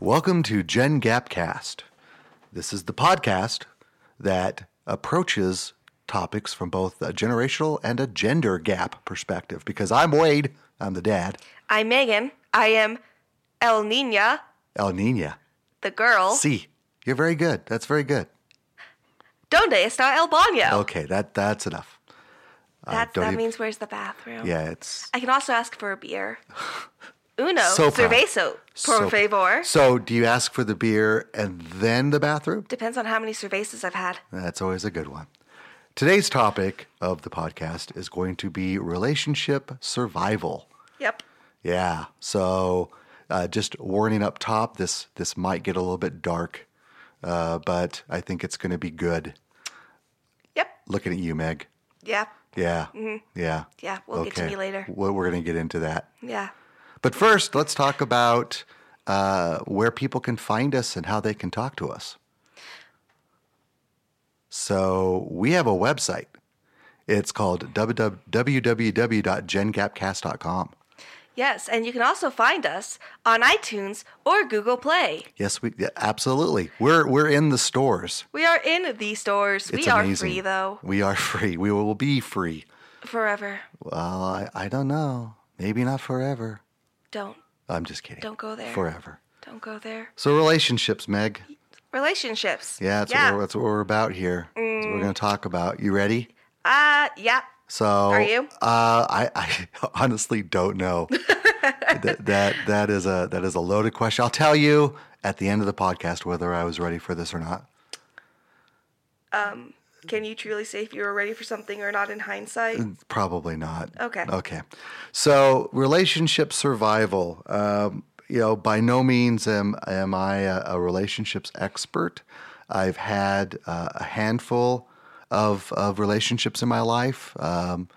Welcome to Gen Gapcast. This is the podcast that approaches topics from both a generational and a gender gap perspective. Because I'm Wade, I'm the dad. I'm Megan. I am El Nina, El Nina. the girl. See, you're very good. That's very good. Donde está el baño? Okay, that that's enough. I That, that even- means where's the bathroom? Yeah, it's I can also ask for a beer. Uno, So proud. cervezo, por so- favor. So, do you ask for the beer and then the bathroom? Depends on how many cervezas I've had. That's always a good one. Today's topic of the podcast is going to be relationship survival. Yep. Yeah. So, uh, just warning up top, this this might get a little bit dark, uh, but I think it's going to be good. Yep. Looking at you, Meg. Yeah. Yeah. Yeah. Mm-hmm. Yeah, we'll get to me later. We're going to get into that. Yeah. But first, let's talk about uh, where people can find us and how they can talk to us. So we have a website. It's called www- www.gengapcast.com. Yes, and you can also find us on iTunes or Google Play. Yes, we yeah, absolutely. We're we're in the stores. We are in the stores. It's we are amazing. free though, We are free. We will be free. forever. Well, I, I don't know. Maybe not forever. Don't I'm just kidding. don't go there. Forever. Don't go there. So relationships, Meg. Relationships. Yeah, that's, yeah. What, we're, that's what we're about here. That's what we're going to talk about. You ready? Uh, yeah. So Are you? Uh, I, I honestly don't know. that, that that is a that is a loaded question. I'll tell you at the end of the podcast whether I was ready for this or not. Can you truly say if you were ready for something or not in hindsight? Probably not. Okay. Okay. So relationship survival. Um, you know, by no means am am I a, a relationships expert. I've had uh, a handful of of relationships in my life, um,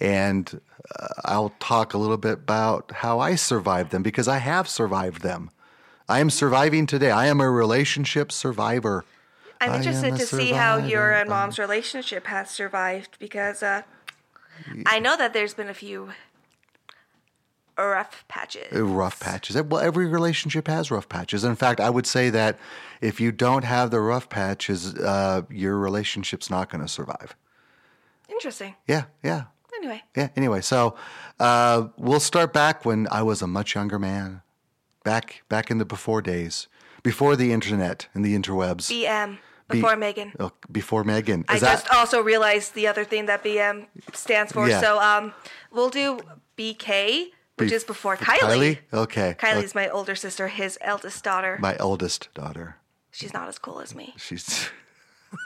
and uh, I'll talk a little bit about how I survived them because I have survived them. I am surviving today. I am a relationship survivor. I'm interested to see how your and mom's relationship has survived because uh, I know that there's been a few rough patches. rough patches. Well, every relationship has rough patches. In fact, I would say that if you don't have the rough patches, uh, your relationship's not going to survive. Interesting. Yeah, yeah, Anyway, yeah. Anyway, so uh, we'll start back when I was a much younger man, back back in the before days, before the internet and the interwebs, BM before Megan. Oh, before Megan. I that just also realized the other thing that BM stands for. Yeah. So um, we'll do BK, which Be- is before for Kylie. Okay, Kylie's my older sister, his eldest daughter. my eldest daughter. She's not as cool as me. She's.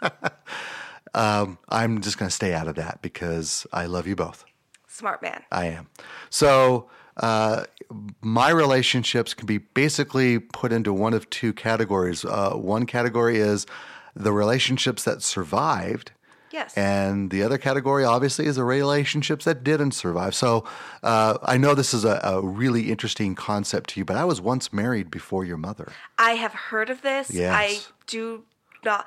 um, I'm just going to stay out of that because I love you both. Smart man. I am. So uh, my relationships can be basically put into one of two categories. Uh, one category is the relationships that survived. Yes. And the other category, obviously, is the relationships that didn't survive. So uh, I know this is a, a really interesting concept to you, but I was once married before your mother. I have heard of this. I do not.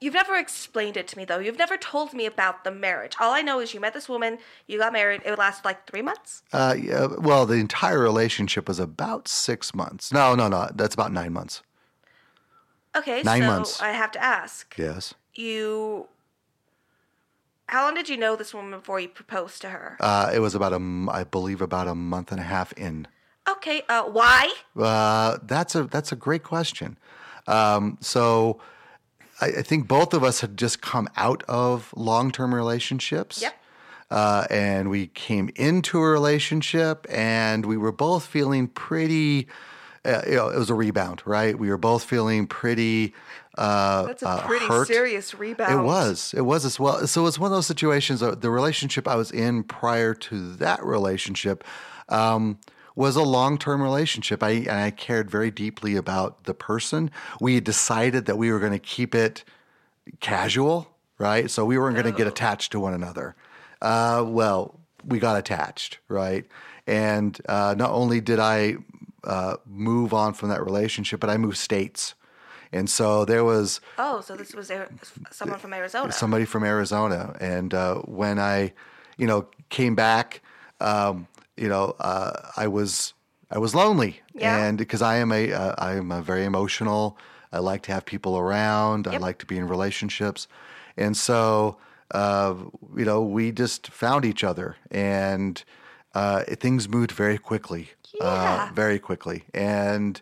You've never explained it to me though. You've never told me about the marriage. All I know is you met this woman, you got married. It lasted like three months. Uh, yeah, well, the entire relationship was about six months. No, no, no. That's about nine months. Okay, Nine so months. I have to ask Yes. you. How long did you know this woman before you proposed to her? Uh, it was about a, I believe, about a month and a half in. okay, uh, why? Uh, that's a that's a great question. Um, so, I, I think both of us had just come out of long term relationships. Yep. Uh, and we came into a relationship, and we were both feeling pretty. Uh, you know, it was a rebound, right? We were both feeling pretty. Uh, That's a uh, pretty hurt. serious rebound. It was. It was as well. So it's one of those situations. The relationship I was in prior to that relationship um, was a long-term relationship. I and I cared very deeply about the person. We decided that we were going to keep it casual, right? So we weren't going to get attached to one another. Uh, well, we got attached, right? And uh, not only did I uh, move on from that relationship, but I moved states. And so there was Oh, so this was someone from Arizona. somebody from Arizona. And uh, when I, you know, came back, um, you know, uh, I was I was lonely, Yeah. and because I am a uh, I am a very emotional. I like to have people around. I like to be in relationships, and so uh, you know, we just found each other, and uh, things moved very quickly, uh, Yeah. very quickly, and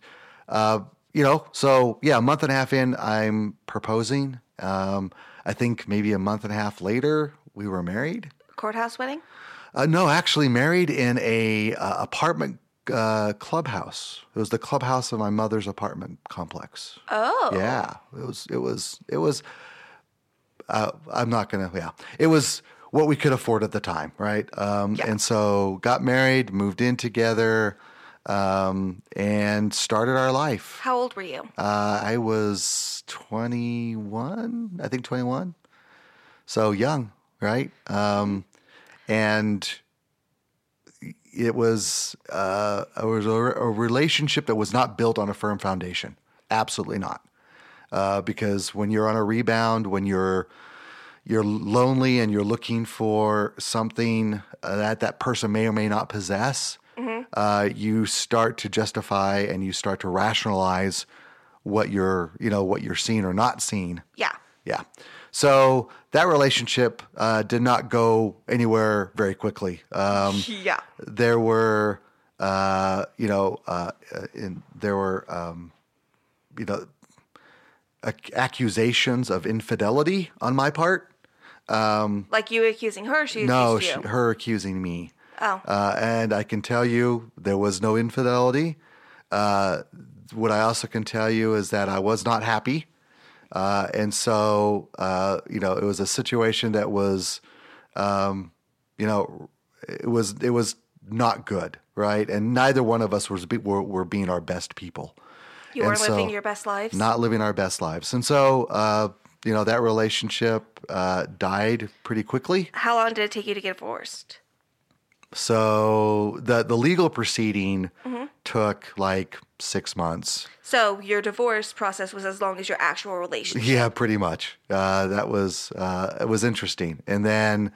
uh, you know, so yeah, a month and a half in, I'm proposing. Um, I think maybe a month and a half later, we were married. Courthouse wedding? Uh, no, actually, married in a uh, apartment uh, clubhouse. It was the clubhouse of my mother's apartment complex. Oh. Yeah, it was. It was. It was. Uh, I'm not gonna. Yeah, it was what we could afford at the time, right? Um, Yeah. And so got married, moved in together, um, and started our life. How old were you? Uh, I was 21, I think 21. So young, right? Um, and it was uh, it was a, a relationship that was not built on a firm foundation. Absolutely not. Uh, because when you're on a rebound, when you're you're lonely and you're looking for something uh, that that person may or may not possess, uh, you start to justify and you start to rationalize what you're you know what you're seeing or not seeing. Yeah. Yeah. So that relationship uh, did not go anywhere very quickly. Um, Yeah. there were, uh, you know, uh, uh, in, there were, um, you know, accusations of infidelity on my part. Like you accusing her, she accused No, you. she, her accusing me. Oh. Uh, and I can tell you there was no infidelity. Uh, what I also can tell you is that I was not happy. Uh, and so, uh, you know, it was a situation that was, um, you know, it was it was not good, right? And neither one of us was be, were, were being our best people. you and weren't living your best lives? Not living our best lives. And so, uh, you know, that relationship uh, died pretty quickly. How long did it take you to get divorced? So the the legal proceeding Mm-hmm. took like six months. So your divorce process was as long as your actual relationship. Yeah, pretty much. Uh, that was uh, it was interesting. And then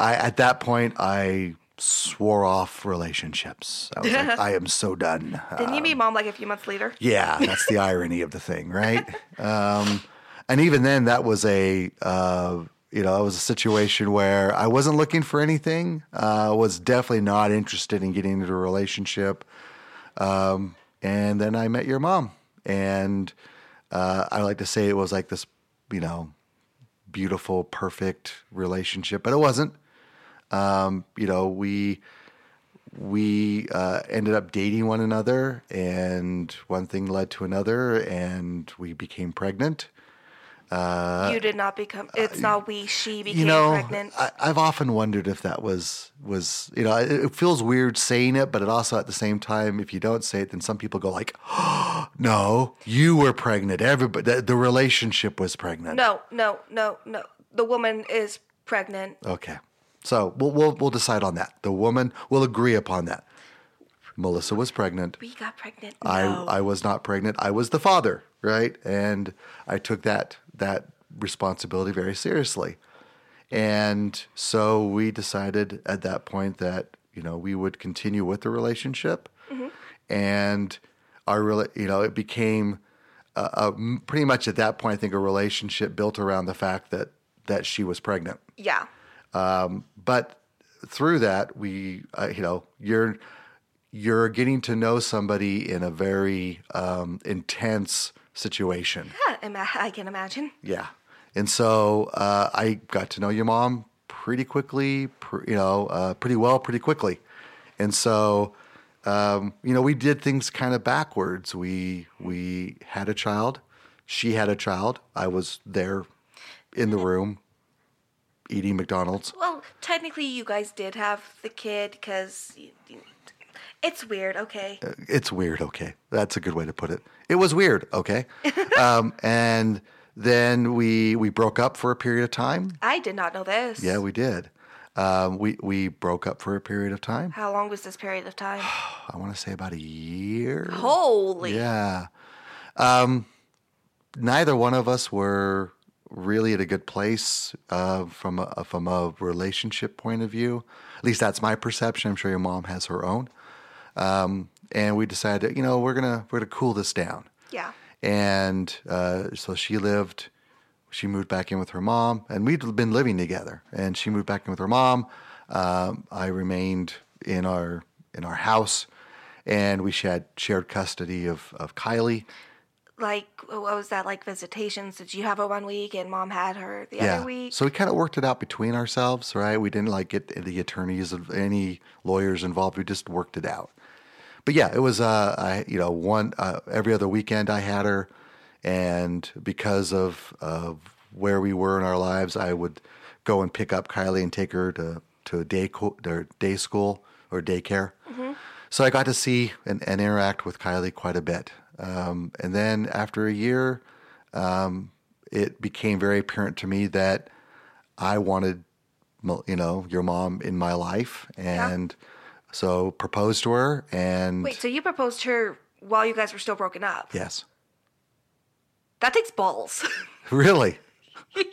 I at that point I swore off relationships. I was like, I am so done. Didn't you meet mom like a few months later? Yeah, that's the irony of the thing, right? Um, and even then, that was a uh, you know it was a situation where I wasn't looking for anything. Uh, was definitely not interested in getting into a relationship. Um, and then I met your mom, and uh, I like to say it was like this, you know, beautiful, perfect relationship, but it wasn't. Um, you know, we we uh, ended up dating one another, and one thing led to another, and we became pregnant. You did not become. It's not we. She became Uh, you know, pregnant. I, I've often wondered if that was was you know it, it feels weird saying it, but it also at the same time, if you don't say it, then some people go like, oh, "No, you were pregnant. Everybody, the, the relationship was pregnant." no, no, no, no. The woman is pregnant. Okay, so we'll we'll we'll decide on that. The woman will agree upon that. Melissa was pregnant. We got pregnant. No. I I was not pregnant. I was the father, right? And I took that that responsibility very seriously. And so we decided at that point that you know we would continue with the relationship, mm-hmm. and our really, you know it became uh, uh, a, a, pretty much at that point I think a relationship built around the fact that that she was pregnant yeah. Um, but through that we uh, you know you're you're getting to know somebody in a very um, intense situation. Yeah, I can imagine. yeah. And so uh, i got to know your mom pretty quickly pr- you know uh, pretty well pretty quickly. And so um, you know we did things kind of backwards. We we had a child. She had a child. I was there in the room eating mcdonald's. Well, technically, you guys did have the kid because it's weird. Okay. it's weird. Okay, that's a good way to put it. It was weird. Okay, um, and then we we broke up for a period of time. I did not know this. Yeah, we did. Um, we we broke up for a period of time. How long was this period of time? I want to say about a year. Holy. Yeah. Um, neither one of us were really at a good place uh, from a, from a relationship point of view. At least that's my perception. I'm sure your mom has her own. Um, and we decided, you know, we're gonna we're gonna cool this down. Yeah. And uh, so she lived. She moved back in with her mom, and we'd been living together. And she moved back in with her mom. Um, I remained in our in our house, and we had shared custody of of Kylie. Like, what was that like visitations? Did you have her one week and mom had her the yeah. other week? So we kind of worked it out between ourselves, right? We didn't like get the attorneys of any lawyers involved. We just worked it out. But yeah, it was uh, I you know one uh, every other weekend I had her, and because of of where we were in our lives, I would go and pick up Kylie and take her to to day co- or day school or daycare. So I got to see and, and interact with Kylie quite a bit. Um, and then after a year, um, it became very apparent to me that I wanted, you know, your mom in my life, and so proposed to her. And Wait, so you proposed to her while you guys were still broken up? yes, That takes balls. really.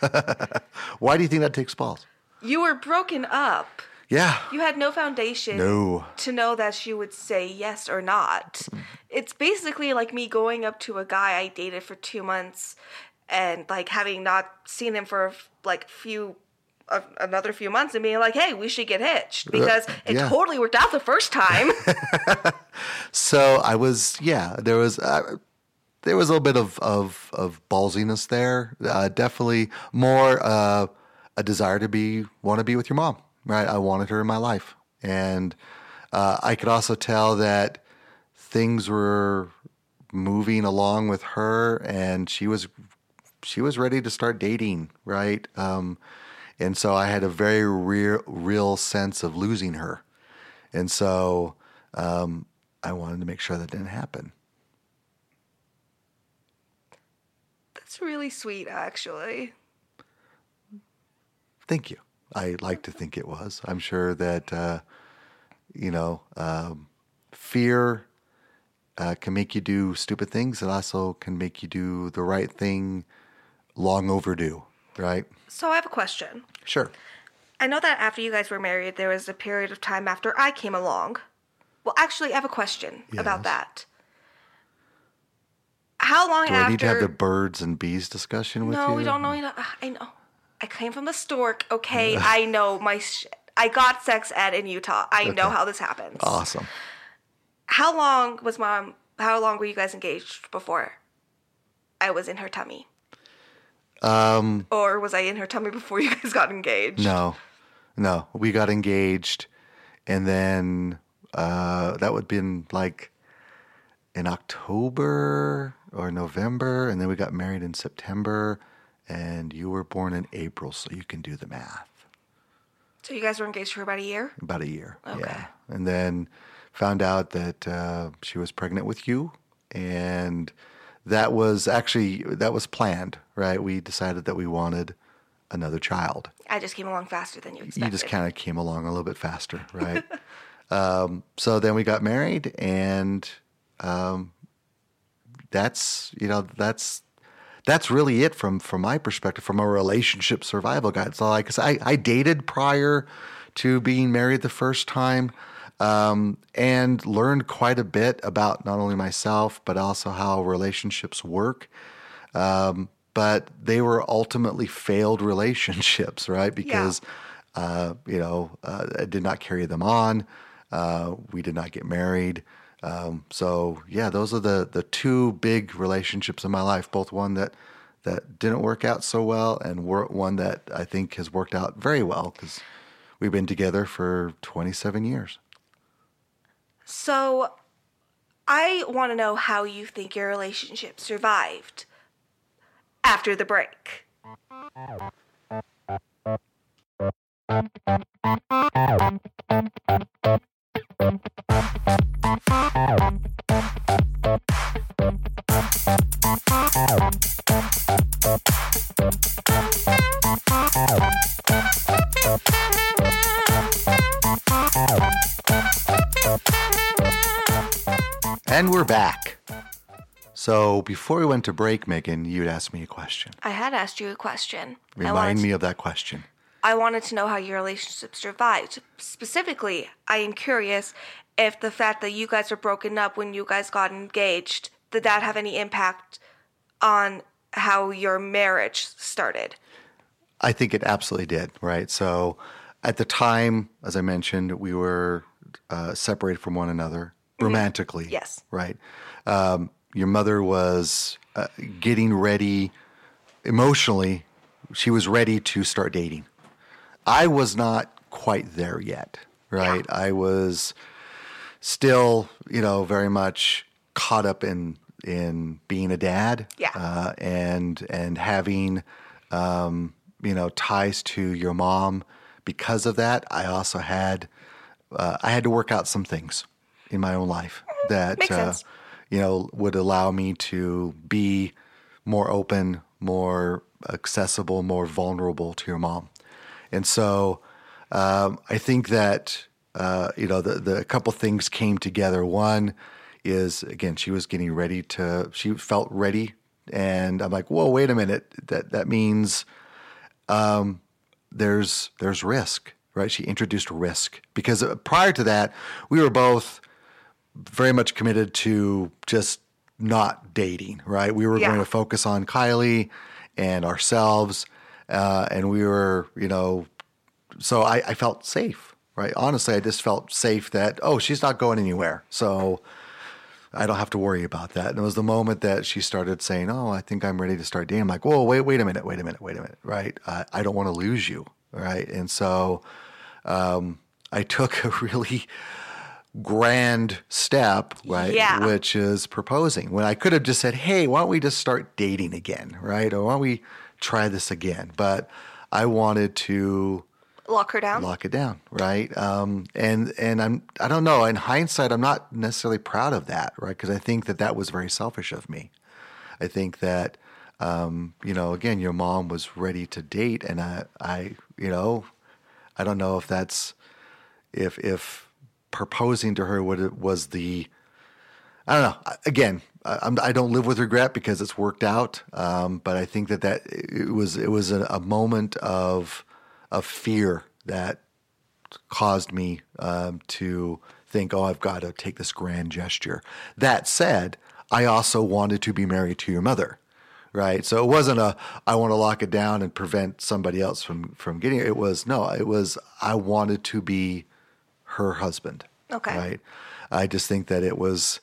Why do you think that takes balls? you were broken up. Yeah. You had no foundation No. to know that she would say yes or not. Mm-hmm. It's basically like me going up to a guy I dated for two months and like having not seen him for like few uh, another few months and being like, "Hey, we should get hitched," because it yeah. totally worked out the first time. So I was, yeah, there was, uh, there was a little bit of of, of ballsiness there. Uh, definitely more uh, a desire to be want to be with your mom, right? I wanted her in my life, and uh, I could also tell that things were moving along with her, and she was she was ready to start dating, right? Um, and so I had a very real real sense of losing her, and so um, I wanted to make sure that didn't happen. That's really sweet, actually. Thank you. I like to think it was. I'm sure that uh, you know um, fear uh, can make you do stupid things. It also can make you do the right thing long overdue. Right? So I have a question. Sure. I know that after you guys were married, there was a period of time after I came along. Well, actually, I have a question about Yes. that. How long Do after? I need to have the birds and bees discussion with no, you? No, we don't know. you ah, I know. I came from the stork. Okay, I know my. Sh- I got sex ed in Utah. I know how this happens. Awesome. How long was mom? How long were you guys engaged before I was in her tummy? Um, Or was I in her tummy before you guys got engaged? No, no. We got engaged, and then uh, that would have been like in October or November, and then we got married in September, and you were born in April, so you can do the math. So you guys were engaged for about a year. About a year, Okay. yeah. And then found out that uh, she was pregnant with you, and that was actually that was planned, right? We decided that we wanted another child. I just came along faster than you expected. you just kind of came along a little bit faster, right? um, so then we got married, and um, that's you know that's that's really it from from my perspective, from a relationship survival guide. So like I I dated prior to being married the first time. Um, and learned quite a bit about not only myself but also how relationships work um, but they were ultimately failed relationships, right? Because uh, you know uh, I did not carry them on. Uh, we did not get married. Um, so yeah, those are the the two big relationships in my life. Both one that that didn't work out so well, and one that I think has worked out very well because we've been together for 27 years. So, I want to know how you think your relationship survived after the break. And we're back. So before we went to break, Megan, you'd asked me a question. I had asked you a question. I Remind wanted, me of that question. I wanted to know how your relationship survived. Specifically, I am curious if the fact that you guys were broken up when you guys got engaged, did that have any impact on how your marriage started? I think it absolutely did, right? So at the time, as I mentioned, we were uh, separated from one another romantically. Yes. Right. Um, your mother was uh, getting ready emotionally. She was ready to start dating. I was not quite there yet, right? I was still, you know, very much caught up in in being a dad, Yeah. uh, and and having, um, you know, ties to your mom. Because of that, I also had uh, I had to work out some things in my own life that uh, you know would allow me to be more open, more accessible, more vulnerable to your mom. And so um, I think that uh, you know the the a couple things came together. One is again she was getting ready to she felt ready, and I'm like, whoa, wait a minute, that that means um, there's there's risk, right? She introduced risk because uh, prior to that we were both very much committed to just not dating, right? We were Yeah. going to focus on Kylie and ourselves, uh, and we were, you know, so I, I felt safe, right? Honestly, I just felt safe that oh, she's not going anywhere, so I don't have to worry about that. And it was the moment that she started saying, "Oh, I think I'm ready to start dating." I'm like, "Whoa, wait, wait a minute, wait a minute, wait a minute, right? I, I don't want to lose you, right?" And so um, I took a really grand step, right? Yeah. Which is proposing. When I could have just said, "Hey, why don't we just start dating again, right? Or why don't we try this again?" But I wanted to Lock her down? lock it down, right? Um, and and I'm I don't know. In hindsight, I'm not necessarily proud of that, right? Because I think that that was very selfish of me. I think that um, you know, again, your mom was ready to date, and I, I, you know, I don't know if that's if if proposing to her what it was the I don't know. Again, I, I don't live with regret because it's worked out. Um, but I think that that it was it was a, a moment of of fear that caused me um, to think, oh, I've got to take this grand gesture. That said, I also wanted to be married to your mother, right? So it wasn't a I want to lock it down and prevent somebody else from from getting it. It was no, it was I wanted to be her husband. Okay. Right. I just think that it was,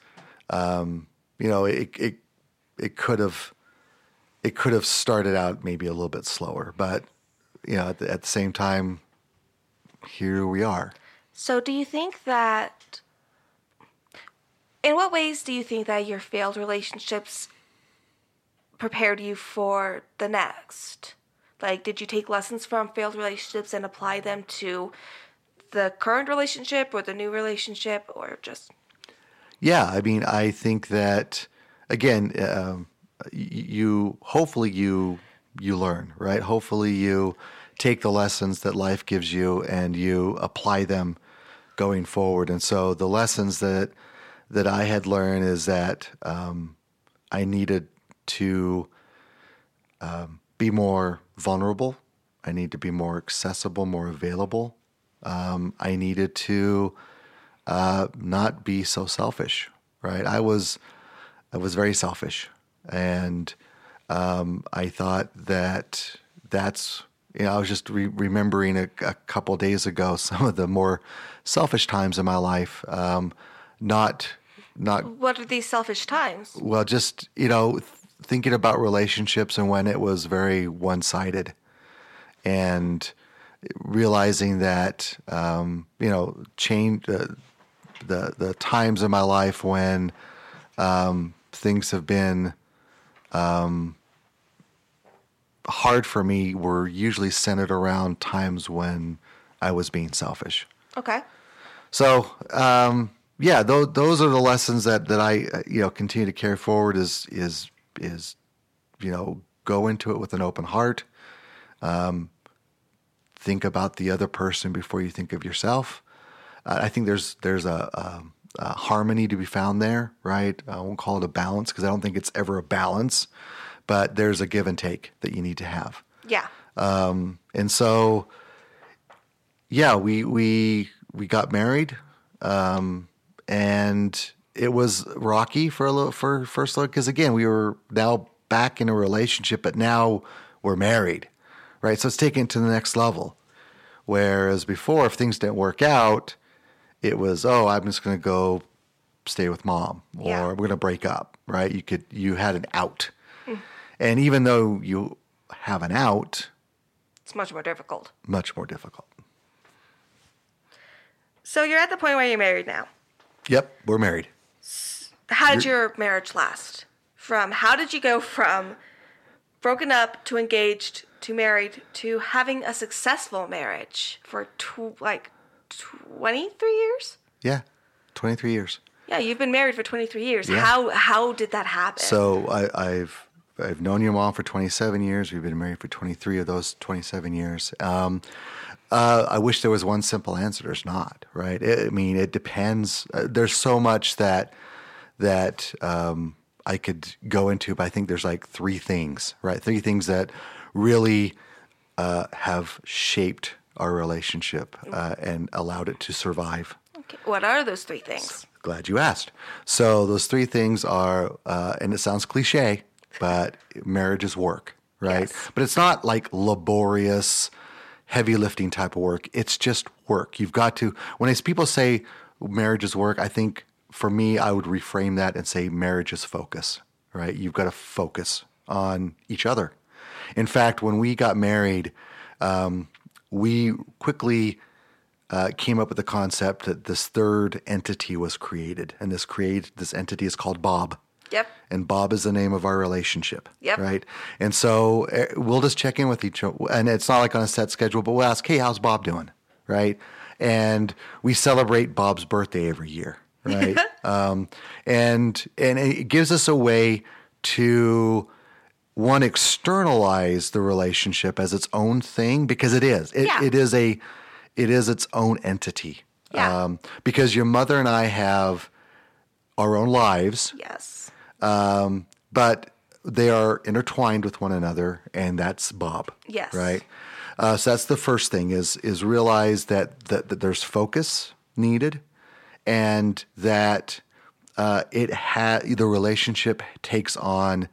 um, you know, it it it could have it could have started out maybe a little bit slower, but you know, at the, at the same time, here we are. So, do you think that? In what ways do you think that your failed relationships prepared you for the next? Like, did you take lessons from failed relationships and apply them to the current relationship or the new relationship, or just Yeah, I mean, I think that again, um, you hopefully you you learn, right? Hopefully you take the lessons that life gives you and you apply them going forward. And so the lessons that that I had learned is that um, I needed to um, be more vulnerable. I need to be more accessible, more available. Um, I needed to uh, not be so selfish, right? I was, I was very selfish, and um, I thought that that's, you know, I was just re- remembering a, a couple days ago some of the more selfish times in my life. Um, not, not what are these selfish times? well, just you know, th- thinking about relationships and when it was very one-sided, and realizing that um, you know, change uh, the the times in my life when um, things have been um, hard for me were usually centered around times when I was being selfish. Okay. So um, yeah, those those are the lessons that that I uh, you know continue to carry forward. Is is is you know go into it with an open heart. Um, think about the other person before you think of yourself. Uh, I think there's there's a, a, a, harmony to be found there, right? I won't call it a balance because I don't think it's ever a balance, but there's a give and take that you need to have. Yeah. Um, and so, yeah, we we we got married, um, and it was rocky for a little for first look because again we were now back in a relationship, but now we're married, right? So it's taken it to the next level. Whereas before, if things didn't work out, it was oh I'm just going to go stay with mom or Yeah. we're going to break up, right? You could you had an out, mm. and even though you have an out, It's much more difficult. much more difficult. So you're at the point where you're married now. Yep, we're married. How did your marriage last? From how did you go from broken up to engaged to married to having a successful marriage for tw- like 23 years? Yeah, 23 years. Yeah, you've been married for 23 years. Yeah. How how did that happen? So I, I've I've known your mom for 27 years. We've been married for 23 of those 27 years. Um, uh, I wish there was one simple answer. There's not, right? I I mean, it depends. Uh, there's so much that that um, I could go into, but I think there's like three things, right? Three things that really uh, have shaped our relationship uh, and allowed it to survive. okay. What are those three things? Glad you asked. So those three things are, uh, and it sounds cliche, but marriage is work, right? Yes. But it's not like laborious, heavy lifting type of work. It's just work. You've got to. When people say marriage is work, I think for me, I would reframe that and say marriage is focus, right? You've got to focus on each other. In fact, when we got married, um, we quickly uh, came up with the concept that this third entity was created, and this create this entity is called Bob. Yep. And Bob is the name of our relationship. Yep. Right. And so uh, we'll just check in with each other, and it's not like on a set schedule, but we'll ask, "Hey, how's Bob doing?" Right. And we celebrate Bob's birthday every year. Right. um, and and it gives us a way to one externalize the relationship as its own thing because it is. It, Yeah. it is a it is its own entity. Yeah. Um, because your mother and I have our own lives, Yes. um, but they are intertwined with one another, and that's Bob. Yes. Right. Uh, so that's the first thing is is realize that that, that there's focus needed, and that uh, it ha- the relationship takes on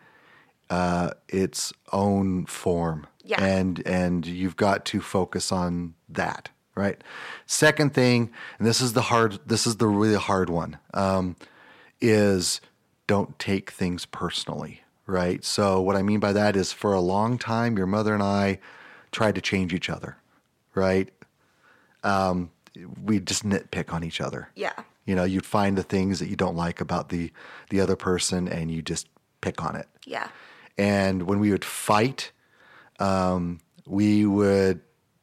uh, its own form. Yeah. And and you've got to focus on that, right? Second thing, and this is the hard this is the really hard one, um, is don't take things personally, right? So what I mean by that is for a long time your mother and I tried to change each other, right? Um, we just nitpick on each other. Yeah. You know, you'd find the things that you don't like about the the other person and you just pick on it. Yeah. And when we would fight, um, we would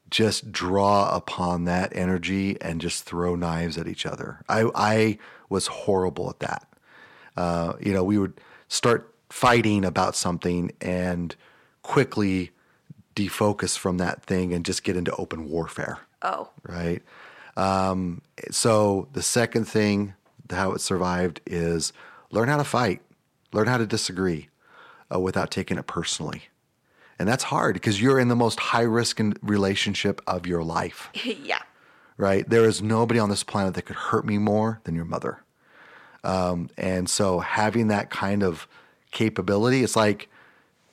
just draw upon that energy and just throw knives at each other. I, I was horrible at that. Uh, you know, we would start fighting about something and quickly defocus from that thing and just get into open warfare Oh. right? Um, so the second thing, how it survived, is learn how to fight, learn how to disagree uh, without taking it personally. And that's hard because you're in the most high risk relationship of your life, yeah. right? There is nobody on this planet that could hurt me more than your mother. Um, and so having that kind of capability, it's like,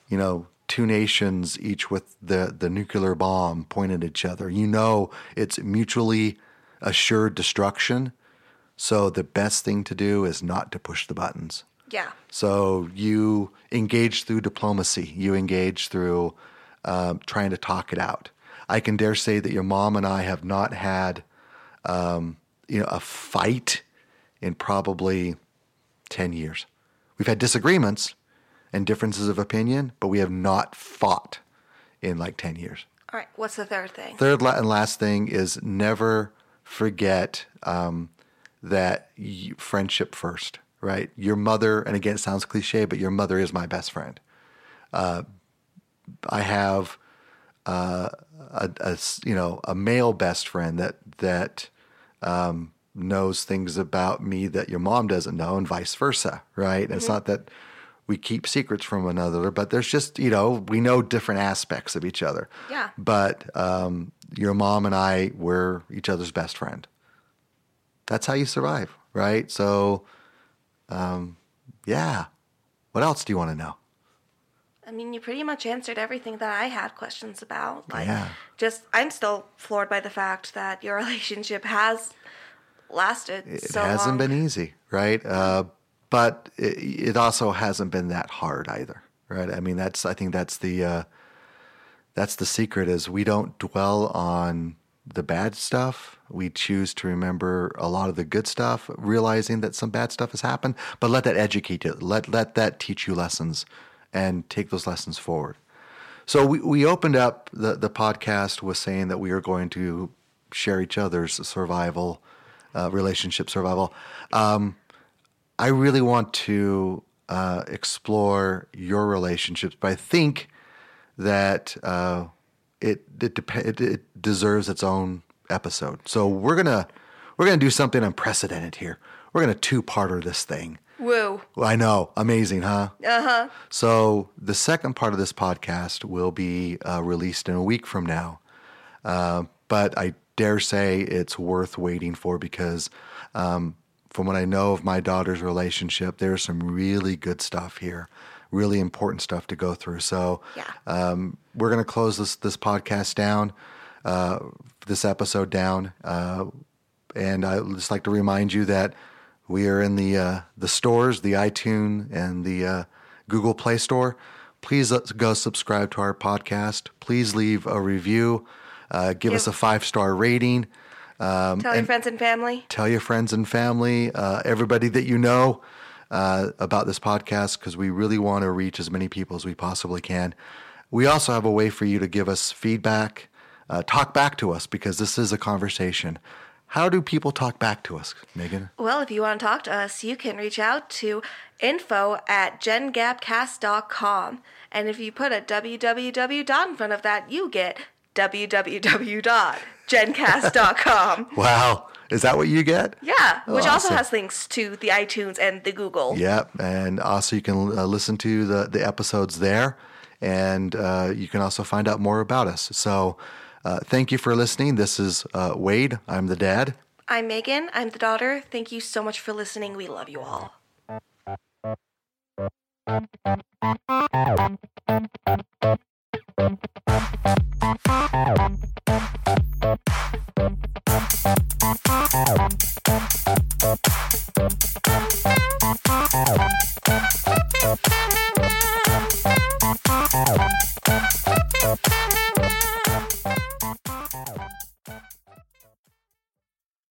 you know, two nations, each with the, the nuclear bomb pointed at each other. You know, it's mutually assured destruction. So the best thing to do is not to push the buttons. Yeah. So you engage through diplomacy. You engage through um, trying to talk it out. I can dare say that your mom and I have not had, um, you know, a fight in probably ten years. We've had disagreements and differences of opinion, but we have not fought in like ten years. All right. What's the third thing? Third and last thing is never forget um, that you, friendship first, right? Your mother, and again, it sounds cliche, but your mother is my best friend. Uh, I have uh, a, a you know a male best friend that that um, knows things about me that your mom doesn't know, and vice versa, right? It's not that we keep secrets from one another, but there's just you know we know different aspects of each other. Yeah. But um, your mom and I were each other's best friend. That's how you survive, right? So, um, yeah. What else do you want to know? I mean, you pretty much answered everything that I had questions about. Like, Yeah. just I'm still floored by the fact that your relationship has lasted It so hasn't long. been easy, right? Uh, but it, it also hasn't been that hard either, right? I mean, that's I think that's the uh, that's the secret is we don't dwell on the bad stuff. We choose to remember a lot of the good stuff, realizing that some bad stuff has happened, but let that educate you. Let let that teach you lessons, and take those lessons forward. So we, we opened up the, the podcast with saying that we are going to share each other's survival, uh, relationship survival. Um, I really want to uh, explore your relationships, but I think that uh, it it, dep- it it deserves its own episode. So we're gonna we're gonna do something unprecedented here. We're gonna two parter this thing. Woo. I know, amazing, huh? Uh huh. So the second part of this podcast will be uh, released in a week from now, uh, but I dare say it's worth waiting for because, um, from what I know of my daughter's relationship, there's some really good stuff here, really important stuff to go through. So, Yeah. um, we're going to close this this podcast down, uh, this episode down, uh, and I just like to remind you that we are in the uh, the stores, the iTunes and the uh, Google Play Store. Please let's go subscribe to our podcast. Please leave a review. Uh, give us a five star rating. Tell your friends and family. Tell your friends and family, uh, everybody that you know uh, about this podcast because we really want to reach as many people as we possibly can. We also have a way for you to give us feedback, uh, talk back to us because this is a conversation. How do people talk back to us, Megan? Well, if you want to talk to us, you can reach out to info at gengapcast.com. And if you put a www dot in front of that, you get www.gencast.com. Wow, is that what you get? Yeah, which also has links to the iTunes and the Google. Yep, and also you can uh, listen to the the episodes there, and uh, you can also find out more about us. So, uh, thank you for listening. This is uh, Wade. I'm the dad. I'm Megan. I'm the daughter. Thank you so much for listening. We love you all. Thank you. Thank you.